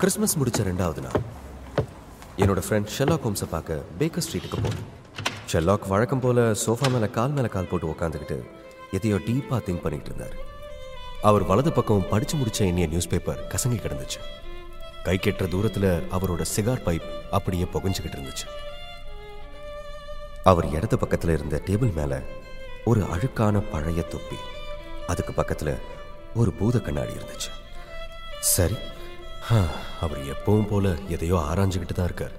Christmas முடிச்ச ரெண்டாவது நாள். என்னோட ஃப்ரெண்ட் ஷெல்லாக் ஹோம்ஸை பார்க்க பேக்கர் ஸ்ட்ரீட்டுக்கு போனேன் ஷெல்லாக் வழக்கம் போல சோஃபா மேலே கால் மேலே கால் போட்டு உட்காந்துக்கிட்டு எதையோ டீப்பாக திங்க் பண்ணிட்டு இருந்தார். அவர் வலது பக்கம் படிச்சு முடிச்ச என்னைய நியூஸ் பேப்பர் கசங்கி கிடந்துச்சு. கை கெட்டுற தூரத்தில் அவரோட சிகார் பைப் அப்படியே புகஞ்சுக்கிட்டு இருந்துச்சு. அவர் இடது பக்கத்தில் இருந்த டேபிள் மேலே ஒரு அழுக்கான பழைய தொப்பி. அதுக்கு பக்கத்தில் ஒரு பூத கண்ணாடி இருந்துச்சு. சரி அவர் எப்பவும் போல எதையோ ஆராய்ஞ்சுக்கிட்டு தான் இருக்கார்.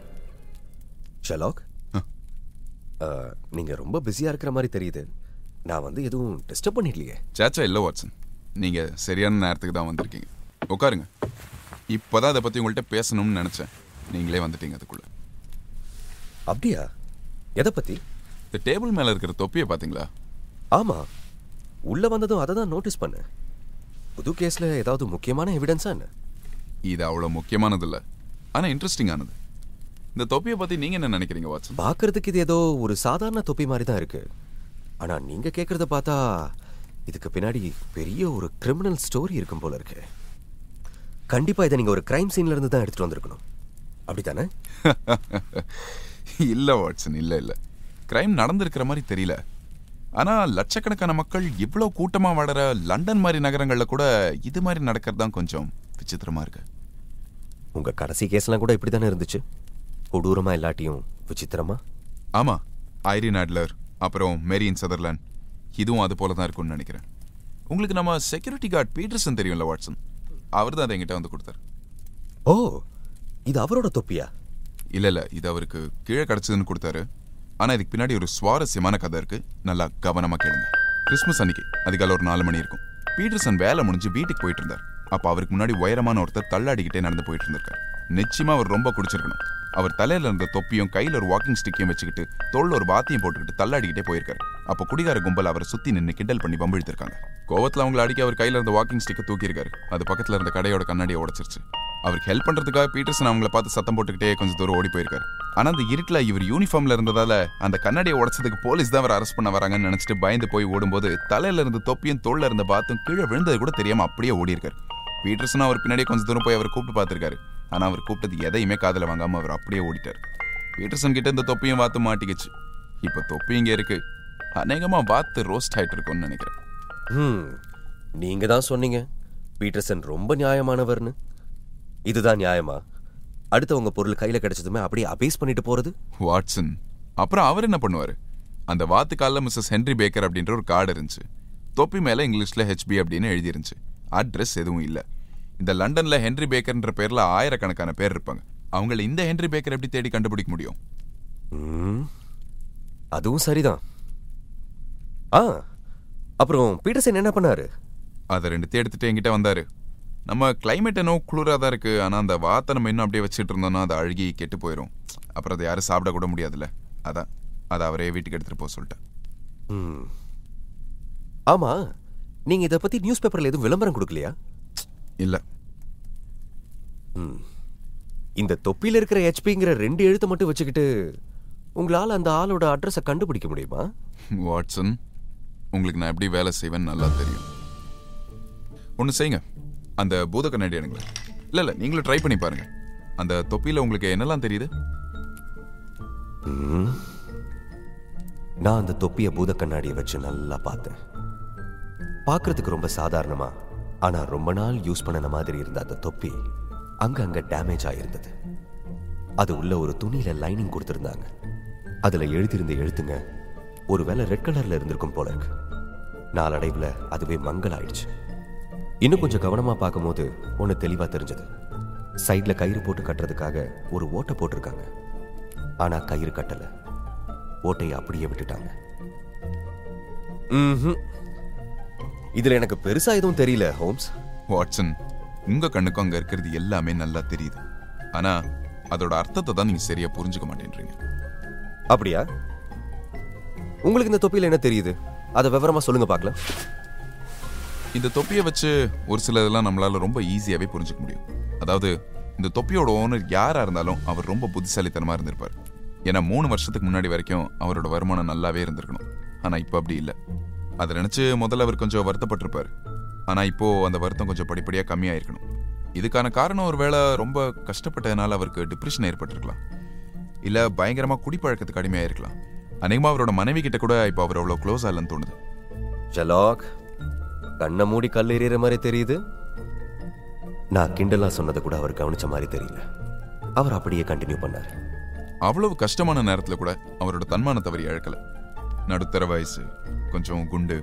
ஷலாக்? நீங்க ரொம்ப பிஸியா இருக்கிற மாதிரி தெரியுது. நான் வந்து எதுவும் டிஸ்டர்ப் பண்ணிடலையே. சேச்சா இல்லை வாட்சன். நீங்க சரியான நேரத்துக்கு தான் வந்திருக்கீங்க. உட்காருங்க. இப்போதான் அதை பத்தி உங்கள்கிட்ட பேசணும்னு நினைச்சேன். நீங்களே வந்துட்டீங்க அதுக்குள்ள. அப்படியா? எதை பத்தி? இந்த டேபிள் மேல இருக்கிற தொப்பியை பாத்தீங்களா ஆமா. உள்ள வந்ததும் அதை தான் நோட்டீஸ் பண்ணேன். புது கேஸ்ல ஏதாவது முக்கியமான எவிடன்ஸா என்ன? இது அவ்வளவு முக்கியமானது இல்ல ஆனா இன்ட்ரெஸ்டிங்கானது இந்த தொப்பியை பத்தி நீங்க என்ன நினைக்கிறீங்க வாட்சன்? பார்க்கறதுக்கு இது ஏதோ ஒரு சாதாரண தொப்பி மாதிரி தான் இருக்கு. ஆனா நீங்க கேட்கறத பார்த்தா இதுக்கு பின்னாடி பெரிய ஒரு கிரிமினல் ஸ்டோரி இருக்கும் போல இருக்கு. கண்டிப்பா இதை நீங்க ஒரு கிரைம் சீன்ல இருந்து தான் எடுத்துட்டு வந்திருக்கணும். அப்படித்தானே? இல்ல வாட்சன் இல்ல இல்ல. கிரைம் நடந்திருக்கிற மாதிரி தெரியல. ஆனா லட்சக்கணக்கான மக்கள் இவ்வளவு கூட்டமா வாழற லண்டன் மாதிரி நகரங்கள்ல கூட இது மாதிரி நடக்கிறது தான் கொஞ்சம் விசித்திரமா இருக்கு. உங்க கடைசி கேஸ்லாம் கூட இப்படி தானே இருந்துச்சு? கொடூரமா இல்லாட்டியும் விசித்திரமா? ஆமா ஐரின் ஆட்லர் அப்புறம் மேரியின் சதர்லாண்ட் இதுவும் அது போல தான் இருக்கும்னு நினைக்கிறேன். உங்களுக்கு நம்ம செக்யூரிட்டி கார்டு பீட்டர்சன் தெரியும்ல வாட்சன் அவர் தான் அதை என்கிட்ட வந்து கொடுத்தாரு. ஓ இது அவரோட தொப்பியா? இல்ல இல்ல இது அவருக்கு கீழே கிடைச்சதுன்னு கொடுத்தாரு. ஆனா இதுக்கு பின்னாடி ஒரு சுவாரஸ்யமான கதை இருக்கு. நல்லா கவனமா கேளுங்க. கிறிஸ்மஸ் அன்னைக்கு அதிகாலை ஒரு நாலு மணி இருக்கும். பீட்டர்சன் வேலை முடிஞ்சு வீட்டுக்கு போயிட்டு இருந்தார். அப்ப அவருக்கு முன்னாடி உயரமான ஒருத்தர் தள்ளாடிக்கிட்டே நடந்து போயிட்டு இருந்திருக்காரு நிச்சயமா அவர் ரொம்ப குடிச்சிருக்கணும். அவர் தலையில இருந்த தொப்பியும் கையில ஒரு வாக்கிங் ஸ்டிக்கையும் வச்சுக்கிட்டு தோல்ல ஒரு வாத்தியம் போட்டுக்கிட்டு தள்ளாடிக்கிட்டே போயிருக்காரு. அப்ப குடிகார கும்பல் அவரை சுத்தி நின்னு கிண்டல் பண்ணி பம்பிழுத்திருக்காங்க கோவத்துல அவங்கள அடிக்க அவர் கையில இருந்த வாக்கிங் ஸ்டிக்கை தூக்கியிருக்காரு. அது பக்கத்துல இருந்த கடையோட கண்ணாடியை உடச்சிருச்சு. அவருக்கு ஹெல்ப் பண்றதுக்காக பீட்டர்சன் அவங்கள பார்த்து சத்தம் போட்டுக்கிட்டே கொஞ்சம் தூரம் ஓடி போயிருக்காரு. ஆனா அந்த இருட்டில் இவர் யூனிஃபார்ம்ல இருந்ததால அந்த கண்ணாடியை உடைச்சதுக்கு போலீஸ் தான் அவர் அரெஸ்ட் பண்ண வராங்கன்னு நினைச்சிட்டு பயந்து போய் ஓடும்போது தலையில இருந்த தொப்பியும் தோல்ல இருந்த பாத்தும் கீழே விழுந்தது கூட தெரியாம அப்படியே ஓடி பீட்டர்சன் அவர் பின்னாடியே கொஞ்சம் தூரம் போய் அவர் கூப்பிட்டு பார்த்திருக்காரு. ஆனா அவர் கூப்பிட்டது எதையுமே காதுல வாங்காம அவர் அப்படியே ஓடிட்டார். பீட்டர்சன் கிட்ட இந்த தொப்பியும் வாத்து மாட்டிக்கிச்சு. இப்ப தொப்பி இங்க இருக்கு. அநேகமா வாத்து ரோஸ்ட் ஆயிட்டு இருக்கும்னு நினைக்கிறேன். ம் நீங்க தான் சொன்னீங்க. பீட்டர்சன் ரொம்ப நியாயமானவர்னு. இதுதான் நியாயமா? அடுத்தவங்க பொருள் கையில கிடைச்சதுமே அப்படியே அபேஸ் பண்ணிட்டு போறது? வாட்சன் அப்புறம் அவர் என்ன பண்ணுவாரு? அந்த வாத்து காலில் மிஸ்ஸஸ் ஹென்ரி பேக்கர் அப்படின்ற ஒரு கார்டு இருந்துச்சு. தொப்பி மேல இங்கிலீஷ்ல ஹெச்பி அப்படின்னு எழுதிருந்துச்சு. அட்ரஸ் எதுவும் இல்ல. இந்த லண்டன்ல ஹென்ரி பேக்கர்ன்ற பேர்ல ஆயிரக்கணக்கான பேர் இருப்பாங்க. அவங்கள இந்த ஹென்ரி பேக்கர் எப்படி தேடி கண்டுபிடிக்க முடியும்? ம். அதுவும் சரிதான். ஆ அப்புறம் பீட்டர்சன் என்ன பண்ணாரு? அதை ரெண்டுத்தையும் எடுத்துட்டு என்கிட்ட வந்தாரு. நம்ம கிளைமேட் என்னோ குளிராக தான் இருக்கு. ஆனா அந்த வாத்தை நம்ம இன்னும் அப்படியே வச்சுட்டு இருந்தோம்னா அது அழுகி கெட்டு போயிடும் அப்புறம் அதை யாரும் சாப்பிட கூட முடியாதுல்ல. அதான் அதை அவரே வீட்டுக்கு எடுத்துட்டு போக சொல்லிட்டேன். ம். ஆமா நீங்க இத பத்தி நியூஸ் பேப்பர்ல எதுவும் விளம்பரம் கொடுக்கலையா? இல்ல. இந்த தொப்பியில இருக்கிற ஹெச்பிங்கிற ரெண்டு எழுத்தை மட்டும் வச்சுக்கிட்டு உங்களால அந்த ஆளோட அட்ரஸை கண்டுபிடிக்க முடியுமா? வாட்சன் உங்களுக்கு நான் எப்படி வேலை செய்வேன்னு நல்லா தெரியும். ஒன்று செய்யுங்க. அந்த பூத கண்ணாடி எடுங்களேன். இல்லை இல்லை நீங்களும் ட்ரை பண்ணி பாருங்க. அந்த தொப்பியில் உங்களுக்கு என்னெல்லாம் தெரியுது. நான் அந்த தொப்பிய பூத கண்ணாடியை வச்சு நல்லா பார்த்தேன். பார்க்கறதுக்கு ரொம்ப சாதாரணமா ஆனா ரொம்ப நாள் யூஸ் பண்ணன மாதிரி இருந்த அந்த தொப்பி அங்க அங்க டேமேஜ் ஆயிருந்தது. அது உள்ள ஒரு துணியில லைனிங் கொடுத்திருந்தாங்க. அதுல எழுதியிருந்த எழுத்துங்க ஒருவேளை ரெட் கலர்ல இருந்திருக்கும் போல இருக்கு. நாளடைவுல அதுவே மங்கள் ஆயிடுச்சு. இன்னும் கொஞ்சம் கவனமா பார்க்கும்போது ஒன்று தெளிவா தெரிஞ்சது. சைட்ல கயிறு போட்டு கட்டுறதுக்காக ஒரு ஓட்டை போட்டிருக்காங்க. ஆனா கயிறு கட்டல. ஓட்டையை அப்படியே விட்டுட்டாங்க. ம்ஹும். இதுல எனக்கு பெருசா எதுவும் தெரியல ஹோம்ஸ். வாட்சன் உங்க கண்ணுக்கும் அங்க இருக்கிறது எல்லாமே நல்லா தெரியுது. ஆனா அதோட அர்த்தத்தை தான் நீங்க சரியா புரிஞ்சுக்க மாட்டேன்றீங்க. அப்படியா? உங்களுக்கு இந்த தொப்பியில என்ன தெரியுது? அதை விவரமா சொல்லுங்க பார்க்கலாம். இந்த தொப்பியை வச்சு ஒரு சில இதெல்லாம் நம்மளால ரொம்ப ஈஸியாவே புரிஞ்சுக்க முடியும். அதாவது இந்த தொப்பியோட ஓனர் யாரா இருந்தாலும் அவர் ரொம்ப புத்திசாலித்தனமா இருந்திருப்பார். ஏன்னா மூணு வருஷத்துக்கு முன்னாடி வரைக்கும் அவரோட வருமானம் நல்லாவே இருந்திருக்கணும். ஆனா இப்போ அப்படி இல்லை. அதை நினைச்சு முதல்ல அவர் கொஞ்சம் வருத்தப்பட்டிருப்பார். ஆனா இப்போ அந்த வருத்தம் கொஞ்சம் படிப்படியா கம்மியாயிருக்கணும். இதுக்கான காரணம் ஒருவேளை ரொம்ப கஷ்டப்பட்டதுனால அவருக்கு டிப்ரெஷன் ஏற்பட்டிருக்கலாம். இல்ல பயங்கரமா குடிப்பழக்கத்துக்கு அடிமையா இருக்கலாம் அநேகமா அவரோட மனைவி கிட்ட கூட இப்போ அவர் அவ்வளோ க்ளோஸ் இல்லைன்னு தோணுது. ஷலாக் கண்ணை மூடி கல் எறிகிற மாதிரி தெரியுது? நான் கிண்டலா சொன்னதை கூட அவர் கவனிச்ச மாதிரி தெரியல. அவர் அப்படியே கண்டினியூ பண்ணார். அவ்வளவு கஷ்டமான நேரத்துல கூட அவரோட தன்மானத்தை அவர் இழக்கல. நடுத்தர வயசு கொஞ்சம் குண்டு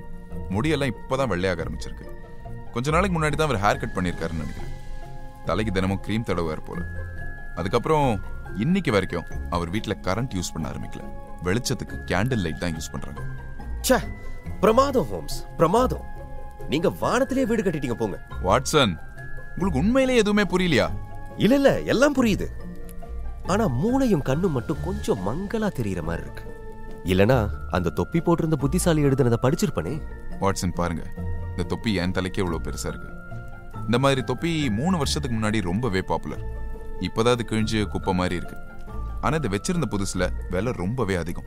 முடியெல்லாம் இப்பதான் வெள்ளையாக ஆரம்பிச்சிருக்கு. கொஞ்ச நாளைக்கு முன்னாடி தான் அவர் ஹேர் கட் பண்ணியிருக்காருன்னு நினைக்கிறேன். தலைக்கு தினமும் க்ரீம் தடவார் போல. அதுக்கப்புறம் இன்னைக்கு வரைக்கும் அவர் வீட்டில் கரண்ட் யூஸ் பண்ண ஆரம்பிக்கல. வெளிச்சத்துக்கு கேண்டில் லைட் தான் யூஸ் பண்றாங்க. ச்சே பிரமாதம் ஹோம்ஸ் பிரமாதம். நீங்க வானத்திலே வீடு கட்டிட்டீங்க போங்க. வாட்சன் உங்களுக்கு உண்மையிலே எதுவுமே புரியலையா? இல்ல இல்ல எல்லாம் புரியுது. ஆனா மூளையும் கண்ணும் மட்டும் கொஞ்சம் மங்கலா தெரியற மாதிரி இருக்கு. இல்லனா அந்த தொப்பி போட்டிருந்த புத்திசாலி எழுதுனதை படிச்சிருப்பனே. வாட்சன் பாருங்க. இந்த தொப்பி என் தலைக்கே இவ்வளோ பெருசா இருக்கு. இந்த மாதிரி தொப்பி மூணு வருஷத்துக்கு முன்னாடி ரொம்பவே பாப்புலர். இப்போதான் அது கிழிஞ்சு குப்பை மாதிரி இருக்கு. ஆனா இதை வச்சிருந்த புதுசுல விலை ரொம்பவே அதிகம்.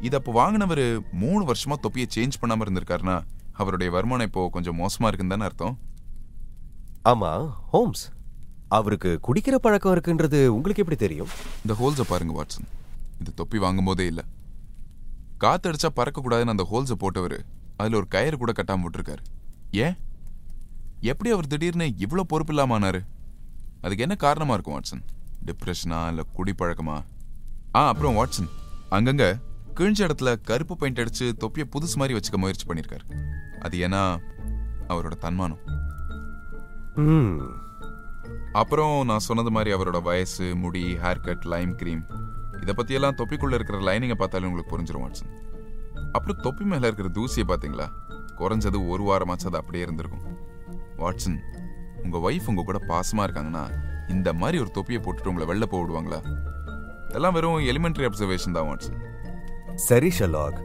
இது அப்போ வாங்கினவர் மூணு வருஷமா தொப்பியை சேஞ்ச் பண்ணாம இருந்திருக்காருன்னா அவருடைய வருமானம் இப்போ கொஞ்சம் மோசமா இருக்குன்னு தானே அர்த்தம்? ஆமா ஹோம்ஸ். அவருக்கு குடிக்கிற பழக்கம் இருக்குன்றது உங்களுக்கு எப்படி தெரியும்? இந்த ஹோல்ஸை பாருங்க வாட்சன் இந்த தொப்பி வாங்கும் போதே இல்லை. காத்தடிச்சா பறக்கக்கூடாதுன்னு அந்த ஹோல்ஸை போட்டவர். அதில் ஒரு கயிறு கூட கட்டாம விட்டுருக்காரு. ஏன்? எப்படி அவர் திடீர்னு இவ்வளோ பொறுப்பு இல்லாம ஆனாரு? அதுக்கு என்ன காரணமா இருக்கும் வாட்சன்? டிப்ரெஷனா இல்லை குடிப்பழக்கமா? ஆ அப்புறம் வாட்சன். அங்கங்க கிழிஞ்ச இடத்துல கருப்பு பெயிண்ட் அடிச்சு தொப்பியை புதுசு மாதிரி வச்சுக்க முயற்சி பண்ணியிருக்காரு அது ஏன்னா அவரோட தன்மானம். அப்புறம் நான் சொன்னது மாதிரி அவரோட வயசு முடி ஹேர் கட் லைம் கிரீம் இதை பத்தியெல்லாம் தொப்பிக்குள்ள இருக்கிற லைனிங்கை பார்த்தாலும் உங்களுக்கு புரிஞ்சிரும் வாட்சன். அப்புறம் தொப்பி மேல இருக்கிற தூசியை பாத்தீங்களா குறைஞ்சது ஒரு வாரமாச்சும் அது அப்படியே இருந்திருக்கும். வாட்சன் உங்க ஒய்ஃப் உங்க கூட பாசமா இருக்காங்கன்னா இந்த மாதிரி ஒரு தொப்பியை போட்டுட்டு உங்களை வெளில போக விடுவாங்களா? இதெல்லாம் வெறும் எலிமெண்டரி அப்சர்வேஷன் தான் வாட்சன். சரி ஷலாக்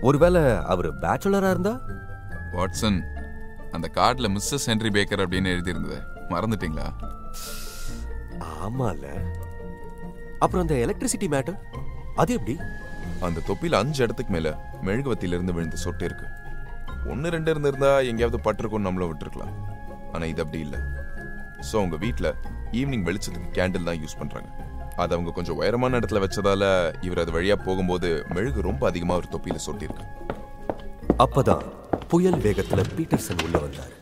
ஒருவேளை அவர் பேச்சுலரா இருந்தா? வாட்சன் அந்த கார்டுல மிஸ்ஸஸ் ஹென்ரி பேக்கர் அப்படின்னு எழுதியிருந்தது மறந்துட்டீங்களா? ஆமால. அப்புறம் அந்த எலக்ட்ரிசிட்டி மேட்டர் அது எப்படி? அந்த தொப்பில அஞ்சு இடத்துக்கு மேல மெழுகுவத்தில இருந்து விழுந்து சொட்டு இருக்கு. ஒன்னு ரெண்டு இருந்திருந்தா எங்கேயாவது பட்டிருக்கும் நம்மள விட்டுருக்கலாம். ஆனா இது அப்படி இல்ல. சோ உங்க வீட்ல ஈவினிங் வெளிச்சத்துக்கு கேண்டில் தான் யூஸ் பண்றாங்க. அது அவங்க கொஞ்சம் உயரமான இடத்துல வச்சதால இவர் அது வழியா போகும்போது மெழுகு ரொம்ப அதிகமா ஒரு தொப்பியில சொட்டி இருக்கு. அப்பதான் புயல் வேகத்துல பீட்டர்சன் உள்ள வந்தார்.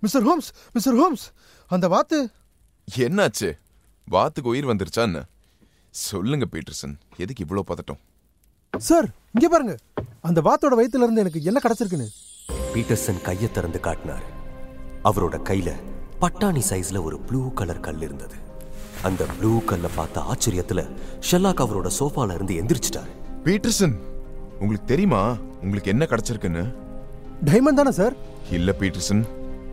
மிஸ்டர் ஹோம்ஸ் மிஸ்டர் ஹோம்ஸ் அந்த வாத்து. என்னாச்சு? வாத்துக்கு உயிர் வந்துருச்சா என்ன? சொல்லுங்க பீட்டர்சன். எதுக்கு இவ்வளோ பதட்டம்? சார் இங்க பாருங்க. அந்த வாத்தோட வயித்துல இருந்து எனக்கு என்ன கிடைச்சிருக்குன்னு? பீட்டர்சன் கையை திறந்து காட்டினார். அவரோட கையில பட்டாணி சைஸ்ல ஒரு ப்ளூ கலர் கல் இருந்தது. அந்த ப்ளூ கல்லை பார்த்த ஆச்சரியத்துல ஷெல்லாக் அவரோட சோஃபால இருந்து எந்திரிச்சிட்டார். பீட்டர்சன் உங்களுக்கு தெரியுமா? உங்களுக்கு என்ன கிடைச்சிருக்குன்னு? டைமண்ட் தானே சார்? இல்ல பீட்டர்சன்.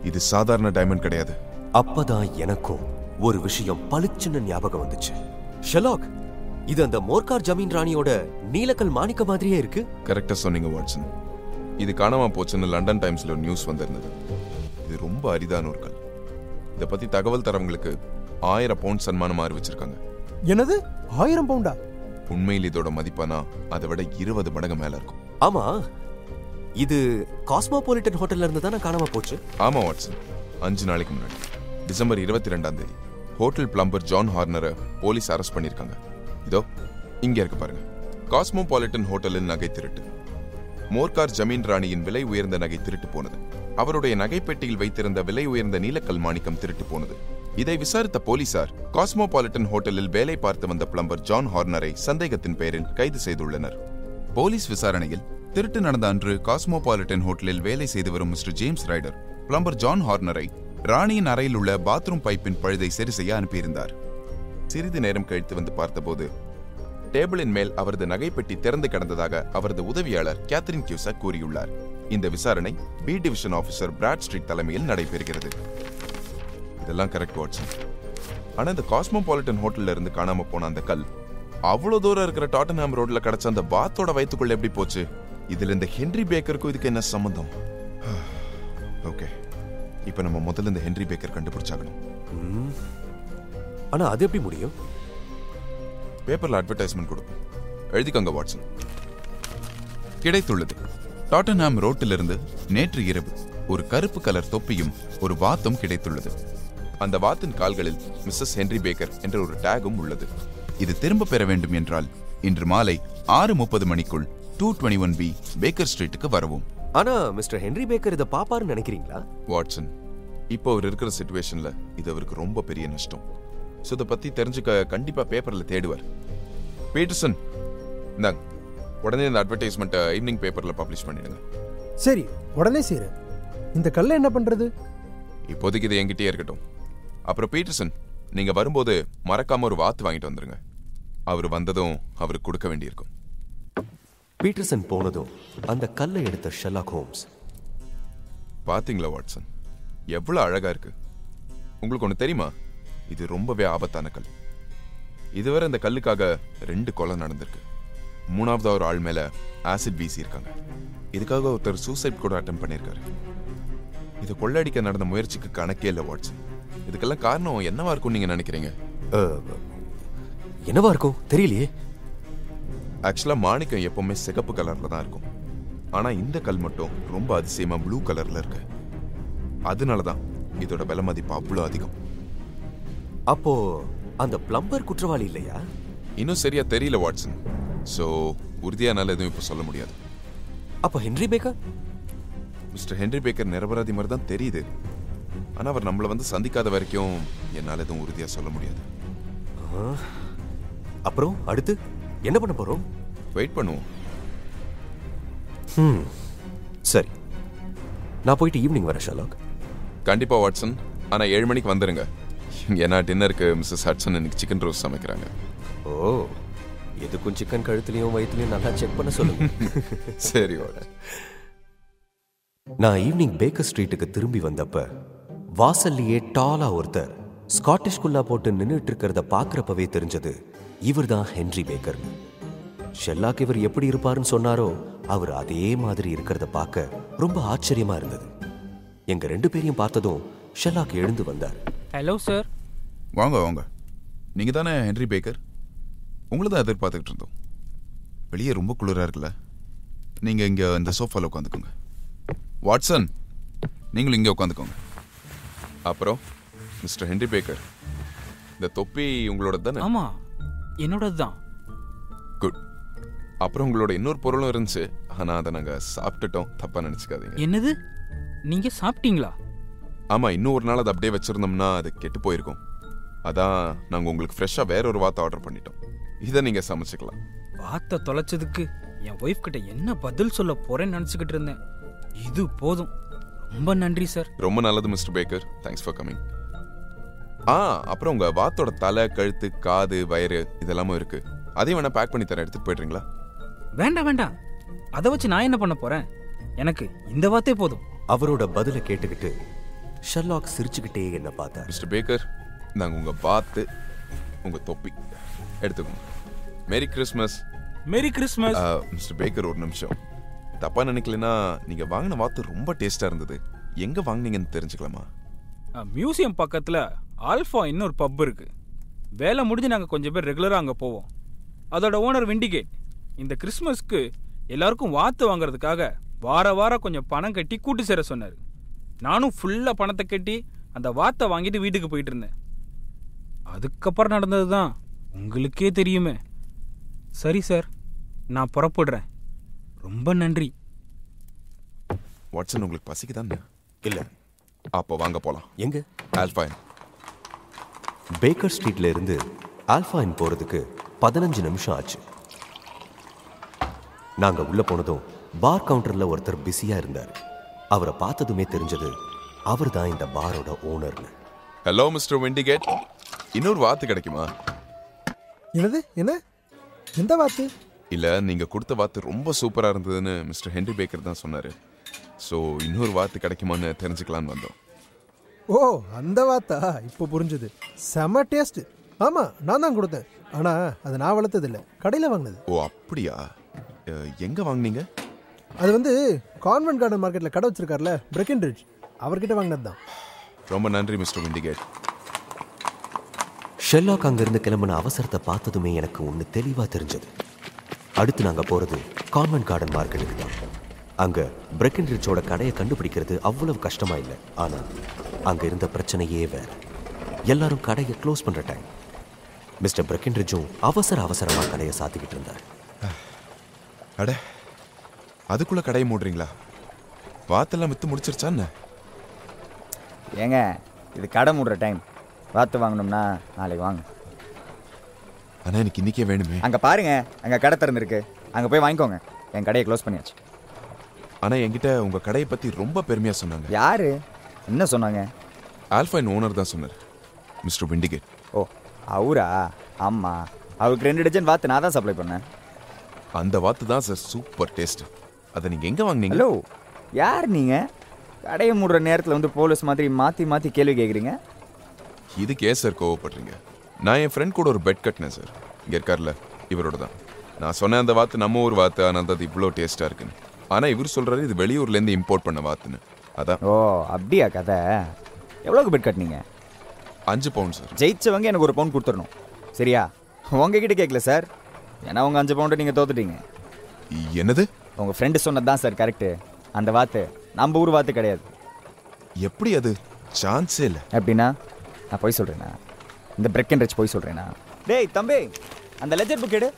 இது சாதாரண டைமண்ட் கிடையாது. அப்பதான் எனக்கும் ஒரு விஷயம் பளிச்சுன்னு ஞாபகம் வந்துச்சு. ஷெலாக் இது அந்த மோர்கார் ஜமீன் ராணியோட நீலக்கல் மாணிக்க மாதிரியே இருக்கு. கரெக்டா சொன்னீங்க வாட்சன். இது காணாம போச்சுன்னு லண்டன் டைம்ஸ்ல ஒரு நியூஸ் வந்திருந்தது. இது ரொம்ப அரிதான ஒரு கல். இதை பத்தி தகவல் தரவங்களுக்கு ஆயிரம் பவுண்ட் சன்மானம் அறிவிச்சிருக்காங்க என்னது? ஆயிரம் பவுண்டா? உண்மையில் இதோட மதிப்பானா? அதை விட இருபது மடங்கு மேல இருக்கும். ஆமா. இது காஸ்மோபாலிட்டன் ஹோட்டல்ல இருந்து தானே காணாம போச்சு? ஆமா வாட்சன். அஞ்சு நாளைக்கு முன்னாடி. டிசம்பர் இருபத்தி ரெண்டாம் தேதி. ஹோட்டல் பிளம்பர் ஜான் ஹார்னரை போலீஸ் அரெஸ்ட் பண்ணிருக்காங்க இதோ இங்கே இருக்கு பாருங்க. காஸ்மோபாலிட்டன் ஹோட்டலின் நகை திருட்டு. மோர்கார் ஜமீன் ராணியின் விலை உயர்ந்த நகை திருட்டு போனது. அவருடைய நகைப்பெட்டியில் வைத்திருந்த விலை உயர்ந்த நீலக்கல் மாணிக்கம் திருட்டு போனது. இதை விசாரித்த போலீசார் காஸ்மோபாலிட்டன் ஹோட்டலில் வேலை பார்த்து வந்த பிளம்பர் ஜான் ஹார்னரை சந்தேகத்தின் பேரில் கைது செய்துள்ளனர். போலீஸ் விசாரணையில் திருட்டு நடந்த அன்று காஸ்மோபாலிட்டன் ஹோட்டலில் வேலை செய்து வரும் mister James Ryder plumber John ஹார்னரை ராணியின் அறையில் உள்ள பாத்ரூம் பைப்பின் பழுதை சரி செய்ய அனுப்பியிருந்தார். சிறிது நேரம் கழித்து வந்து பார்த்தபோது டேபிளின் மேல் அவரது நகைப்பெட்டி திறந்து கிடந்ததாக அவரது உதவியாளர் கேத்ரின் கியூசா கூறியுள்ளார். இந்த விசாரணை B division officer Bradstreet தலைமையில் நடைபெறுகிறது. இதெல்லாம் கரெக்ட் வாட்ஸன் ஆனால் இந்த காஸ்மோபாலிட்டன் ஹோட்டல்ல இருந்து காணாம போன அந்த கல் அவ்வளோ தூரம் இருக்கிற டாட்டன்ஹாம் ரோட்ல கிடைச்ச அந்த பாத்தோட வயிற்றுக்குள்ள எப்படி போச்சு? இதுல இந்த ஹென்ரி பேக்கருக்கும் இதுக்கு என்ன சம்மந்தம் ஓகே இப்போ நம்ம முதல்ல இந்த ஹென்ரி பேக்கர் கண்டுபிடிச்சாகணும். ஆனா அது எப்படி முடியும்? பேப்பர்ல அட்வர்டைஸ்மெண்ட் கொடுப்போம் எழுதிக்கோங்க வாட்சன். கிடைத்துள்ளது. டாட்டன்ஹாம் ரோட்டிலிருந்து நேற்று இரவு ஒரு கருப்பு கலர் தொப்பியும் ஒரு வாத்தும் கிடைத்துள்ளது. அந்த வாத்தின் கால்களில் மிஸ்ஸஸ் ஹென்ரி பேக்கர் என்ற ஒரு டேகும் உள்ளது. இது திரும்ப பெற வேண்டும் என்றால் இன்று மாலை ஆறு முப்பது மணிக்குள் two twenty one B Baker ஸ்ட்ரீட்டுக்கு வரவும். ஆனா மிஸ்டர் ஹென்ரி பேக்கர் இதை பாப்பாருன்னு நினைக்கிறீங்களா? வாட்சன் இப்போ அவர் இருக்கிற சுச்சுவேஷன்ல இது அவருக்கு ரொம்ப பெரிய நஷ்டம். ஸோ இதை பத்தி தெரிஞ்சுக்க கண்டிப்பா பேப்பர்ல தேடுவார். பீட்டர்சன் இந்தாங்க. உடனே இந்த அட்வர்டைஸ்மெண்ட்டை ஈவினிங் பேப்பர்ல பப்ளிஷ் பண்ணிடுங்க. சரி உடனே செய்கிறேன் இந்த கல்லை என்ன பண்ணுறது இப்போதைக்கு இது என்கிட்டயே இருக்கட்டும். அப்புறம் பீட்டர்சன் நீங்க வரும்போது மறக்காம ஒரு வாத்து வாங்கிட்டு வந்துருங்க. அவர் வந்ததும் அவருக்கு கொடுக்க வேண்டியிருக்கும். பீட்டர்சன் போனதும் அந்த கல்லை எடுத்த ஷெல்லாக் ஹோம்ஸ். பாத்தீங்களா வாட்சன்? எவ்வளவு அழகா இருக்கு. உங்களுக்கு ஒண்ணு தெரியுமா? இது ரொம்பவே ஆபத்தான கல். இதுவரை இந்த கல்லுக்காக ரெண்டு கொலை நடந்திருக்கு. மூணாவது ஒரு ஆள் மேல ஆசிட் வீசி இருக்காங்க இதுக்காக ஒருத்தர் சூசைட் கூட அட்டம் பண்ணியிருக்காரு. இது கொள்ளடிக்க நடந்த முயற்சிக்கு கணக்கே இல்லை வாட்சன். இதுக்கெல்லாம் காரணம் என்னவா இருக்கும் நீங்க நினைக்கிறீங்க? என்னவா இருக்கும்? தெரியலையே. ஆக்சுவலா மாணிக்கம் எப்பவுமே சிகப்பு கலர்ல தான் இருக்கும். ஆனா இந்த கல் மட்டும் ரொம்ப அதிசயமா ப்ளூ கலர்ல இருக்கு. அதனால தான் இதோட விலை மதிப்பு அவ்வளோ அதிகம். அப்போ அந்த பிளம்பர் குற்றவாளி இல்லையா? இன்னும் சரியா தெரியல வாட்சன் ஸோ உறுதியானால எதுவும் இப்போ சொல்ல முடியாது. அப்போ Henry Baker mister Henry Baker நிரபராதி மாதிரி தான் தெரியுது. ஆனா அவர் நம்மளை வந்து சந்திக்காத வரைக்கும் என்னால் எதுவும் உறுதியா சொல்ல முடியாது. அப்புறம் அடுத்து? என்ன பண்ண போறோம்? வெயிட் பண்ணுவோம். ம் சரி. நான் போயிட்டு ஈவினிங் வரேன் ஷெல்லாக் கண்டிப்பா வாட்சன். ஆனா ஏழு மணிக்கு வந்துருங்க. ஏன்னா டின்னருக்கு மிஸ்ஸஸ் ஹட்சன் இன்னைக்கு சிக்கன் ரோஸ் சமைக்கிறாங்க. ஓ எதுக்கும் சிக்கன் கழுத்துலயும் வயிற்றுலயும் நல்லா செக் பண்ண சொல்லுங்க. சரி நான் ஈவினிங் பேக்கர் ஸ்ட்ரீட்டுக்கு திரும்பி வந்தப்ப வாசல்லையே டாலா ஒருத்தர் ஸ்காட்டிஷ் குல்லா போட்டு நின்னுட்டு இருக்கிறத பாக்குறப்பவே தெரிஞ்சது இவர்தான் ஹென்ரி பேக்கர். ஷெல்லாக் இவர் எப்படி இருப்பாருன்னு சொன்னாரோ அவர் அதே மாதிரி இருக்கிறத பார்க்க ரொம்ப ஆச்சரியமா இருந்தது. எங்க ரெண்டு பேரையும் பார்த்ததும் ஷெல்லாக் எழுந்து வந்தார். ஹலோ சார் வாங்க வாங்க. நீங்க தானே ஹென்ரி பேக்கர்? உங்களை தான் எதிர்பார்த்துக்கிட்டு இருந்தோம். வெளியே ரொம்ப குளிரா இருக்குல்ல? நீங்க இங்க இந்த சோஃபால உட்காந்துக்கோங்க. வாட்சன் நீங்களும் இங்கே உட்காந்துக்கோங்க. அப்புறம் மிஸ்டர் ஹென்ரி பேக்கர் இந்த தொப்பி உங்களோட தானே? ஆமா. என்னோடது தான் குட் அப்புறம் உங்களோட இன்னொரு பொருளும் இருந்துச்சு. ஆனா அதை நாங்க சாப்பிட்டுட்டோம். தப்பா நினைச்சுக்காதீங்க. என்னது? நீங்க சாப்பிட்டீங்களா? ஆமா இன்னும் ஒரு நாள் அதை அப்படியே வச்சிருந்தோம்னா அது கெட்டு போயிருக்கும். அதான் நாங்க உங்களுக்கு ஃப்ரெஷ்ஷா வேற ஒரு வார்த்தை ஆர்டர் பண்ணிட்டோம். இதை நீங்க சமைச்சுக்கலாம். வாத்த தொலைச்சதுக்கு என் ஒய்ஃப் கிட்ட என்ன பதில் சொல்ல போறேன்னு நினைச்சுக்கிட்டு இருந்தேன். இது போதும். ரொம்ப நன்றி சார் ரொம்ப நல்லது mister Baker thanks for coming ஆ அப்புறம் உங்க வாத்தோட தலை கழுத்து காது வயிறு இதெல்லாமும் இருக்கு. அதையும் வேணா பேக் பண்ணி தரேன் எடுத்துட்டு போயிடுறீங்களா? வேண்டாம் வேண்டாம். அதை வச்சு நான் என்ன பண்ண போறேன்? எனக்கு இந்த வாத்தே போதும். அவரோட பதிலை கேட்டுக்கிட்டு ஷெல்லாக் சிரிச்சுக்கிட்டே என்ன பார்த்தார். மிஸ்டர் பேக்கர் நாங்க உங்க வாத்து உங்க தொப்பி. எடுத்துக்கோங்க. Merry Christmas. Merry Christmas. Mister Baker ஒரு நிமிஷம். தப்பா நினைக்கலனா நீங்க வாங்கின வாத்து ரொம்ப டேஸ்டா இருந்தது. எங்க வாங்குனீங்கன்னு தெரிஞ்சுக்கலாமா? மியூசியம் பக்கத்துல ஆல்ஃபா இன்னொரு பப் இருக்கு. வேலை முடிஞ்சு நாங்கள் கொஞ்சம் பேர் ரெகுலராக அங்கே போவோம். அதோட ஓனர் விண்டிகேட் இந்த கிறிஸ்மஸ்க்கு எல்லாருக்கும் வாத்து வாங்குறதுக்காக வார வாரம் கொஞ்சம் பணம் கட்டி கூட்டு சேர சொன்னார். நானும் ஃபுல்லாக பணத்தை கட்டி அந்த வாத்தை வாங்கிட்டு வீட்டுக்கு போயிட்டு இருந்தேன். அதுக்கப்புறம் நடந்தது தான் உங்களுக்கே தெரியுமே. சரி சார் நான் புறப்படுறேன். ரொம்ப நன்றி. வாட்ஸன் உங்களுக்கு பசிக்குதான் இல்லை. அப்போ வாங்க போகலாம் எங்க? ஆல்ஃபைன் பேக்கர் ஸ்ட்ரீட்ல இருந்து ஆல்ஃபாயின் போறதுக்கு பதினஞ்சு நிமிஷம் ஆச்சு. நாங்க உள்ள போனதும் பார் கவுண்டர்ல ஒருத்தர் பிஸியா இருந்தார். அவரை பார்த்ததுமே தெரிஞ்சது அவர் தான் இந்த பாரோட ஓனர்னு ஹலோ மிஸ்டர் விண்டிகேட் இன்னொரு வாத்து கிடைக்குமா? என்னது? என்ன? எந்த வாத்து? இல்ல நீங்க கொடுத்த வாத்து ரொம்ப சூப்பரா இருந்ததுன்னு மிஸ்டர் ஹென்ரி பேக்கர் தான் சொன்னாரு. ஸோ இன்னொரு வாத்து கிடைக்குமான்னு தெரிஞ்சுக்கலான்னு வந்தோம். ஓ அந்த வாத்தா. இப்போ புரிஞ்சுது. செம டேஸ்ட் ஆமா நான் தான் கொடுத்தேன். ஆனா அதை நான் வளர்த்ததில்ல. கடையில் வாங்கினது. ஓ அப்படியா? எங்க வாங்குனீங்க? அது வந்து கான்வென்ட் கார்டன் மார்க்கெட்ல கடை வச்சிருக்காருல பிரெக்கன்ரிட்ஜ் அவர்கிட்ட வாங்கினது தான். ரொம்ப நன்றி மிஸ்டர் விண்டிகேட். ஷெல்லாக் அங்கிருந்து கிளம்பின அவசரத்தை பார்த்ததுமே எனக்கு ஒன்று தெளிவாக தெரிஞ்சது. அடுத்து நாங்கள் போகிறது கான்வென்ட் கார்டன் மார்க்கெட்டுக்கு தான். அங்க பிரெக்கன்ரிச்சோட கடையை கண்டுபிடிக்கிறது அவ்வளவு கஷ்டமா இல்லை. ஆனா அங்க இருந்த பிரச்சனையே வேற. எல்லாரும் கடையை க்ளோஸ் பண்ற டைம் மிஸ்டர் பிரெக்கன்ரிச்சும் அவசர அவசரமா கடையை சாத்திக்கிட்டு இருந்தார். அட அதுக்குள்ள கடையை மூடுறீங்களா? வாத்தெல்லாம் வித்து முடிச்சிருச்சா என்ன? ஏங்க இது கடை மூடுற டைம் வாத்து வாங்கணும்னா நாளைக்கு வாங்க. ஆனா எனக்கு இன்னைக்கே வேணுமே. அங்கே பாருங்க அங்கே கடை திறந்துருக்கு. அங்கே போய் வாங்கிக்கோங்க. என் கடையை க்ளோஸ் பண்ணியாச்சு ஆனா என்கிட்ட உங்க கடையை பத்தி ரொம்ப பெருமையா சொன்னாங்க. யாரு? என்ன சொன்னாங்க? ஆல்ஃபைன் ஓனர் தான் சொன்னார் மிஸ்டர் விண்டிகேட் ஓ அவரா? ஆமாம் அவருக்கு ரெண்டு டஜன் வாத்து நான் தான் சப்ளை பண்ணேன். அந்த வாத்து தான் சார் சூப்பர் டேஸ்ட் அதை நீங்க எங்க வாங்குனீங்க? ஹலோ யார் நீங்கள் கடையை மூடுற நேரத்தில் வந்து போலீஸ் மாதிரி மாற்றி மாற்றி கேள்வி கேட்குறீங்க இதுக்கு ஏன் சார் கோவப்படுறீங்க? நான் என் ஃப்ரெண்ட் கூட ஒரு பெட் கட்டினேன் சார். இங்க இருக்கார்ல இவரோட தான். நான் சொன்னேன் அந்த வாத்து நம்ம ஊர் வாத்து ஆனால் அது இவ்வளோ டேஸ்டா இருக்குன்னு. ஆனா இவர் சொல்றாரு இது வெளியூர்ல இருந்து இம்போர்ட் பண்ண வாத்துன்னு. அதான். ஓ அப்படியா கதை? எவ்வளோக்கு பெட் கட்டினீங்க? அஞ்சு பவுண்ட் சார் ஜெயிச்சவங்க எனக்கு ஒரு பவுன் கொடுத்துடணும். சரியா? உங்ககிட்ட கேட்கல சார் ஏன்னா உங்கள் அஞ்சு பவுண்டை நீங்கள் தோத்துட்டீங்க. என்னது? உங்கள் ஃப்ரெண்டு சொன்னது தான் சார் கரெக்டு அந்த வாத்து நம்ம ஊர் வாத்து கிடையாது. எப்படி அது? சான்ஸே இல்லை. எப்படின்னா நான் போய் சொல்கிறேனா இந்த பிரெக் அண்ட் ரிச் போய் சொல்கிறேனா டேய் தம்பி அந்த லெஜர் புக் எடு.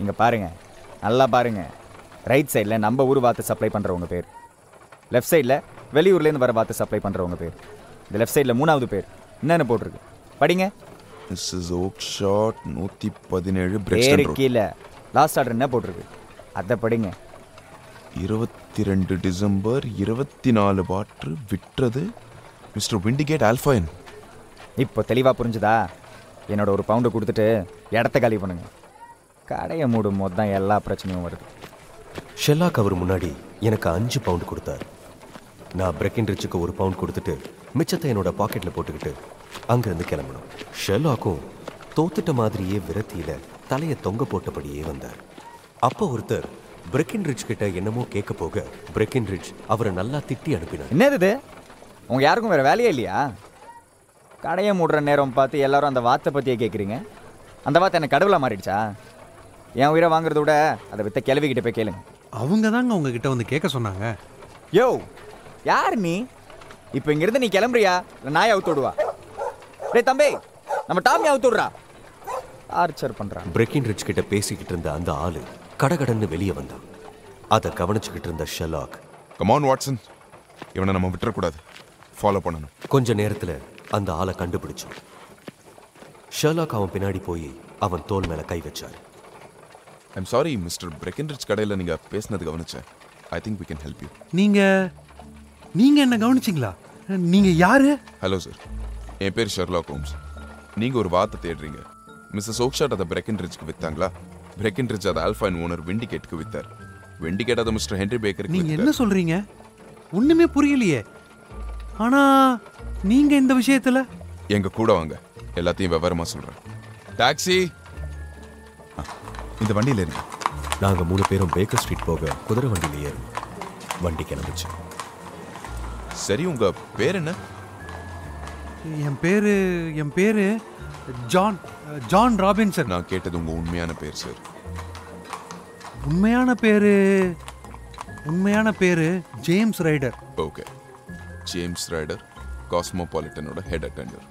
இங்கே பாருங்க. நல்லா பாருங்க. ரைட் சைடில் நம்ம ஊர் வாத்து சப்ளை பண்ணுறவங்க பேர். லெஃப்ட் சைடில் வெளியூர்லேருந்து வர வாத்து சப்ளை பண்ணுறவங்க பேர். இந்த லெஃப்ட் சைடில் மூணாவது பேர். என்னென்ன போட்டிருக்கு. படிங்க. மிஸ்ஸஸ் ஓக் ஷாட் நூற்றி பதினேழு பேரு கீழே. லாஸ்ட் ஆர்டர் என்ன போட்டிருக்கு? அதை படிங்க. இருபத்தி ரெண்டு டிசம்பர் இருபத்தி நாலு பாட்டு விற்றது மிஸ்டர் விண்டிகேட் ஆல்ஃபைன் இப்போ தெளிவாக புரிஞ்சுதா? என்னோட ஒரு பவுண்டு கொடுத்துட்டு இடத்த காலி பண்ணுங்க. கடையை மூடும் போது தான் எல்லா பிரச்சனையும் வருது. ஷெல்லாக் அவர் முன்னாடி எனக்கு அஞ்சு பவுண்ட் கொடுத்தார். நான் பிரெக்கின் ரிச்சுக்கு ஒரு பவுண்ட் கொடுத்துட்டு மிச்சத்தை என்னோட பாக்கெட்ல போட்டுக்கிட்டு அங்கிருந்து கிளம்பணும். ஷெல்லாக்கும் தோத்துட்ட மாதிரியே விரத்தியில தலையை தொங்க போட்டபடியே வந்தார். அப்போ ஒருத்தர் பிரெக்கின் ரிச் கிட்ட என்னமோ கேட்க போக பிரெக்கின் ரிச் அவரை நல்லா திட்டி அனுப்பினார். என்னது உங்க யாருக்கும் வேற வேலையே இல்லையா? கடையை மூடுற நேரம் பார்த்து எல்லாரும் அந்த வாத்தை பற்றியே கேட்குறீங்க அந்த வார்த்தை என்ன கடவுளாக மாறிடுச்சா? என் உயிரை வாங்குறத விட அதை வித்த கிளவிக்கிட்ட போய் கேளுங்க. அவங்க தாங்க உங்ககிட்ட வந்து கேட்க சொன்னாங்க. யோ யார் நீ? இப்போ இங்கிருந்து நீ கிளம்புறியா? இல்லை நாயை அவுத்து விடுவா? டேய் தம்பி நம்ம டாமி அவுத்து விடுறா. டார்ச்சர் பண்ணுறான் பிரெக்கின் ரிச் கிட்ட பேசிக்கிட்டு இருந்த அந்த ஆளு கடகடன்னு வெளியே வந்தான் அதை கவனிச்சுக்கிட்டு இருந்த ஷெல்லாக் கமான் வாட்சன் இவனை நம்ம விட்டுறக்கூடாது. ஃபாலோ பண்ணணும். கொஞ்ச நேரத்துல அந்த ஆளை கண்டுபிடிச்சோம் ஷெர்லாக் அவன் பின்னாடி போய் அவன் தோல் மேல கை வச்சார். ஐம் சாரி மிஸ்டர் பிரெக்கன்ரிச் கடையில் நீங்கள் பேசினது கவனிச்சேன். I think we can help you நீங்க நீங்க என்ன கவனிச்சிங்களா? நீங்க யாரு? ஹலோ சார் என் பேர் ஷெர்லாக் ஹோம்ஸ் நீங்கள் ஒரு வார்த்தை தேடுறீங்க. மிஸ்ஸஸ் ஓக்ஷாட் அதை பிரெக்கன்ரிச்சுக்கு வித்தாங்களா? பிரெக்கன்ரிச் அதை ஆல்ஃபைன் ஓனர் வெண்டிகேட்டுக்கு வித்தார். வெண்டிகேட் அதை மிஸ்டர் ஹென்ரி பேக்கருக்கு நீங்க வித்தார். என்ன சொல்றீங்க? ஒண்ணுமே புரியலையே. ஆனா நீங்க இந்த விஷயத்துல? எங்க கூட வாங்க. எல்லாத்தையும் விவரமா சொல்றேன். டாக்ஸி இந்த வண்டியில இருங்க நாங்க மூணு பேரும் பேக்கர் ஸ்ட்ரீட் போக குதிரை வண்டியில ஏறணும் வண்டி கிளம்பிச்சு. சரி உங்க பேர் என்ன? என் பேரு என் பேரு ஜான் ஜான் ராபின்சன் நான் கேட்டது உங்க உண்மையான பேர் சார் உண்மையான பேரு உண்மையான பேரு James Ryder okay James Ryder காஸ்மோபாலிட்டனோட head attender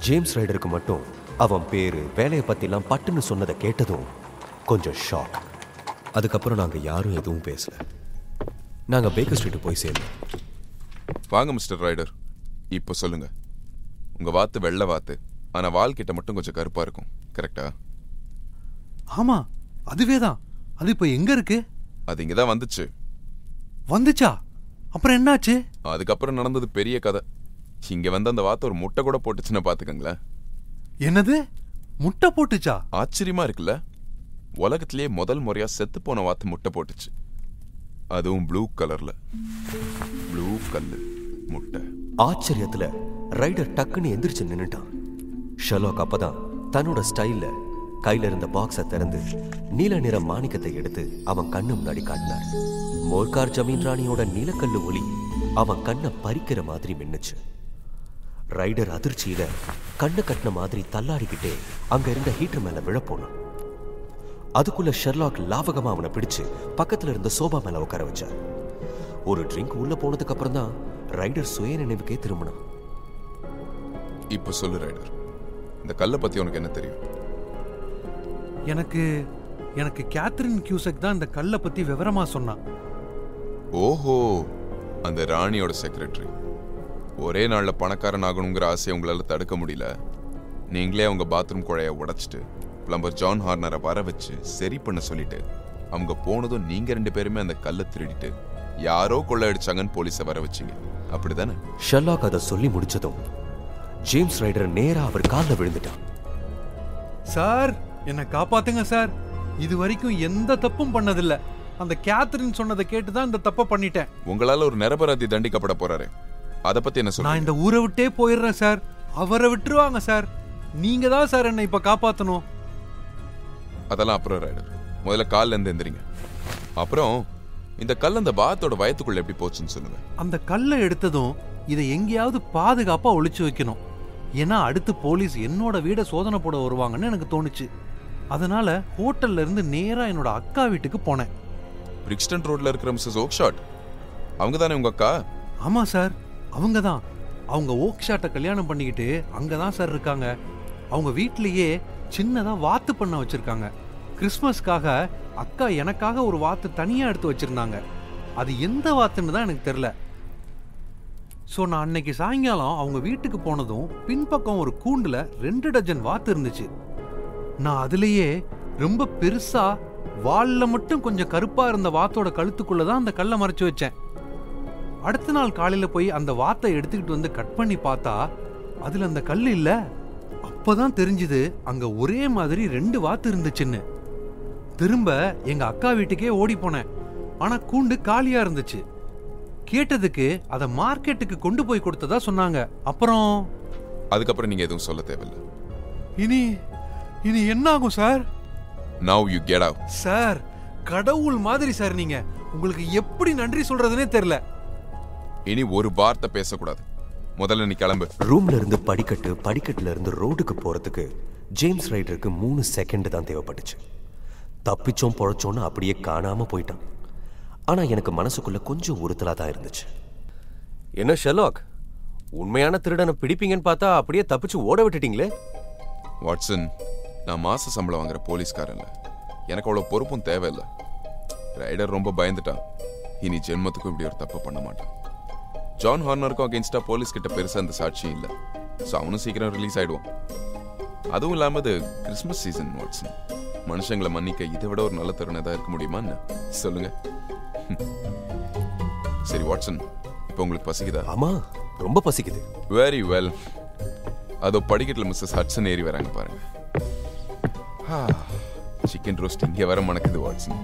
James ரைடருக்கு மட்டும் அவன் பேரு வேலையை பத்திலாம் பட்டுன்னு சொன்னதை கேட்டதும் கொஞ்சம் ஷாக் அதுக்கப்புறம் நாங்க யாரும் எதுவும் பேசல. நாங்க பேக்கர் ஸ்ட்ரீட் போய் சேர்ந்தோம். வாங்க மிஸ்டர் ரைடர் இப்போ சொல்லுங்க. உங்க வாத்து வெள்ளை வாத்து ஆனா வால் கிட்ட மட்டும் கொஞ்சம் கருப்பா இருக்கும். கரெக்டா ஆமா அதுவே தான். அது இப்போ எங்க இருக்கு? அது இங்க தான் வந்துச்சு. வந்துச்சா? அப்புறம் என்னாச்சு? அதுக்கப்புறம் நடந்தது பெரிய கதை. இங்க வந்து அந்த வாத்து ஒரு முட்டை கூட போட்டுச்சுன்னு பாத்துக்கங்களேன். என்னது? முட்டை போட்டுச்சா? ஆச்சரியமா இருக்குல்ல. உலகத்திலேயே முதல் முறையா செத்து போன வாத்து முட்டை போட்டுச்சு. அதுவும் ப்ளூ கலர்ல. ப்ளூ கல்லு முட்டை. ஆச்சரியத்துல ரைடர் டக்குன்னு எந்திரிச்சு நின்னுட்டான். ஷெர்லாக் அப்பதான் தன்னோட ஸ்டைல்ல கையில இருந்த பாக்ஸை திறந்து நீல நிற மாணிக்கத்தை எடுத்து அவன் கண்ணு முன்னாடி காட்டினார். மோர்கார் ஜமீன் ராணியோட நீலக்கல்லு ஒளி அவன் கண்ணை பறிக்கிற மாதிரி மின்னுச்சு. ரைடர் அதிர்ச்சியில கண்ணு கட்டின மாதிரி தள்ளாடிக்கிட்டே அங்க இருந்த ஹீட்டர் மேல விழப்போனான். அதுக்குள்ள ஷெர்லாக் லாவகமா அவனை பிடிச்சு பக்கத்துல இருந்த சோபா மேல உட்கார வச்சார். ஒரு ட்ரிங்க் உள்ள போனதுக்கு அப்புறம் தான் ரைடர் சுய நினைவுக்கே திரும்பினான். இப்போ சொல்லு ரைடர் இந்த கல்லை பத்தி உனக்கு என்ன தெரியும்? எனக்கு எனக்கு கேத்ரின் கியூசக் தான் இந்த கல்லை பத்தி விவரமா சொன்னான். ஓஹோ அந்த ராணியோட செக்ரட்டரி ஒரே நாள்ல பணக்காரன் ஆகணுங்கிற ஆசையை உங்களால தடுக்க முடியல. நீங்களே அவங்க பாத்ரூம் குழைய உடைச்சிட்டு பிளம்பர் ஜான் ஹார்னரை வர வச்சு சரி பண்ண சொல்லிட்டு அவங்க போனதும் நீங்க ரெண்டு பேருமே அந்த கல்லை திருடிட்டு யாரோ கொள்ளையடிச்சாங்கன்னு போலீஸை வர வச்சீங்க. அப்படிதானே? ஷெர்லாக் அதை சொல்லி முடிச்சதும் ஜேம்ஸ் ரைடர் நேரா அவர் காலில் விழுந்துட்டான். சார் என்னை காப்பாத்துங்க சார். இது வரைக்கும் எந்த தப்பும் பண்ணதில்ல. அந்த கேத்ரின் சொன்னதை கேட்டு தான் இந்த தப்பை பண்ணிட்டேன். உங்களால ஒரு நிரபராதி தண்டிக்கப்பட போறாரு. அதை பத்தி என்ன நான் சொல்றீங்க இந்த ஊரை விட்டே போயிடுறேன் சார். அவரை விட்டுருவாங்க சார். நீங்க தான் சார் என்னை இப்ப காப்பாத்தணும். அதெல்லாம் அப்புறம் ரைடர் முதல்ல கால்ல இருந்து எந்திரிங்க. அப்புறம் இந்த கல் அந்த பாத்தோட வயத்துக்குள்ள எப்படி போச்சுன்னு சொல்லுங்க. அந்த கல்லை எடுத்ததும் இதை எங்கேயாவது பாதுகாப்பா ஒளிச்சு வைக்கணும். ஏன்னா அடுத்து போலீஸ் என்னோட வீட சோதனை போட வருவாங்கன்னு எனக்கு தோணுச்சு. அதனால ஹோட்டல்ல இருந்து நேரா என்னோட அக்கா வீட்டுக்கு போனேன். பிரிக்ஸ்டன் ரோட்ல இருக்கிற மிஸ்ஸஸ் ஓக்ஷாட் அவங்க தானே உங்க அக்கா? ஆமா சார். அவங்க தான் அவங்க ஓக்ஷாட்டை கல்யாணம் பண்ணிக்கிட்டு அங்கே தான் சார் இருக்காங்க. அவங்க வீட்டிலையே சின்னதாக வாத்து பண்ண வச்சுருக்காங்க. கிறிஸ்மஸ்க்காக அக்கா எனக்காக ஒரு வாத்து தனியாக எடுத்து வச்சிருந்தாங்க. அது எந்த வாத்துன்னு தான் எனக்கு தெரில ஸோ நான் அன்னைக்கு சாயங்காலம் அவங்க வீட்டுக்கு போனதும் பின்பக்கம் ஒரு கூண்டில் ரெண்டு டஜன் வாத்து இருந்துச்சு. நான் அதுலேயே ரொம்ப பெருசாக வால்ல மட்டும் கொஞ்சம் கருப்பாக இருந்த வாத்தோட கழுத்துக்குள்ளே தான் அந்த கல்லை மறைச்சி வச்சேன். அடுத்த நாள் காலையில போய் அந்த வாத்தை எடுத்துக்கிட்டு வந்து கட் பண்ணி பார்த்தா அதுல அந்த கல் இல்ல. அப்பதான் தெரிஞ்சுது அங்க ஒரே மாதிரி ரெண்டு வாத்து இருந்துச்சுன்னு. திரும்ப எங்க அக்கா வீட்டுக்கே ஓடி போனேன். ஆனா கூண்டு காலியா இருந்துச்சு. கேட்டதுக்கு அத மார்க்கெட்டுக்கு கொண்டு போய் கொடுத்ததா சொன்னாங்க. அப்புறம்? அதுக்கப்புறம் நீங்க எதுவும் சொல்ல தேவையில்ல. இனி இனி என்ன ஆகும் sir? Now you get out sir கடவுள் மாதிரி சார் நீங்க. உங்களுக்கு எப்படி நன்றி சொல்றதுனே தெரியல. இனி ஒரு வார்த்தை பேசக்கூடாது. முதல்ல நீ கிளம்பு. ரூம்ல இருந்து படிக்கட்டு படிக்கட்டுல இருந்து ரோடுக்கு போறதுக்கு ஜேம்ஸ் ரைடருக்கு மூணு செகண்ட் தான் தேவைப்பட்டுச்சு. தப்பிச்சோம் பொழைச்சோன்னு அப்படியே காணாம போயிட்டான். ஆனா எனக்கு மனசுக்குள்ள கொஞ்சம் உறுத்தலா தான் இருந்துச்சு. என்ன ஷெர்லாக்? உண்மையான திருடனை பிடிப்பீங்கன்னு பார்த்தா அப்படியே தப்பிச்சு ஓட விட்டுட்டீங்களே? வாட்சன் நான் மாச சம்பளம் வாங்குற போலீஸ்காரன் இல்ல எனக்கு அவ்வளவு பொறுப்பும் தேவையில்லை. ரைடர் ரொம்ப பயந்துட்டான். இனி ஜென்மத்துக்கும் இப்படி ஒரு தப்பு பண்ண மாட்டான். ஜான் ஹார்னருக்கும் அகேன்ஸ்டா போலீஸ் கிட்ட பெருசா அந்த சாட்சியும் இல்ல. ஸோ அவனும் சீக்கிரம் ரிலீஸ் ஆயிடுவான். அதுவும் இல்லாம அது கிறிஸ்மஸ் சீசன் வாட்சன் மனுஷங்களை மன்னிக்க இதை விட ஒரு நல்ல தருணம் ஏதாவது இருக்க முடியுமா என்ன? சொல்லுங்க. சரி வாட்சன் இப்போ உங்களுக்கு பசிக்குதா? ஆமா ரொம்ப பசிக்குது. வெரி வெல் அதோ படிக்கட்டில் மிஸ்ஸஸ் ஹட்சன் ஏறி வராங்க பாருங்க. சிக்கன் ரோஸ்ட் இங்கே வர மணக்குது வாட்சன்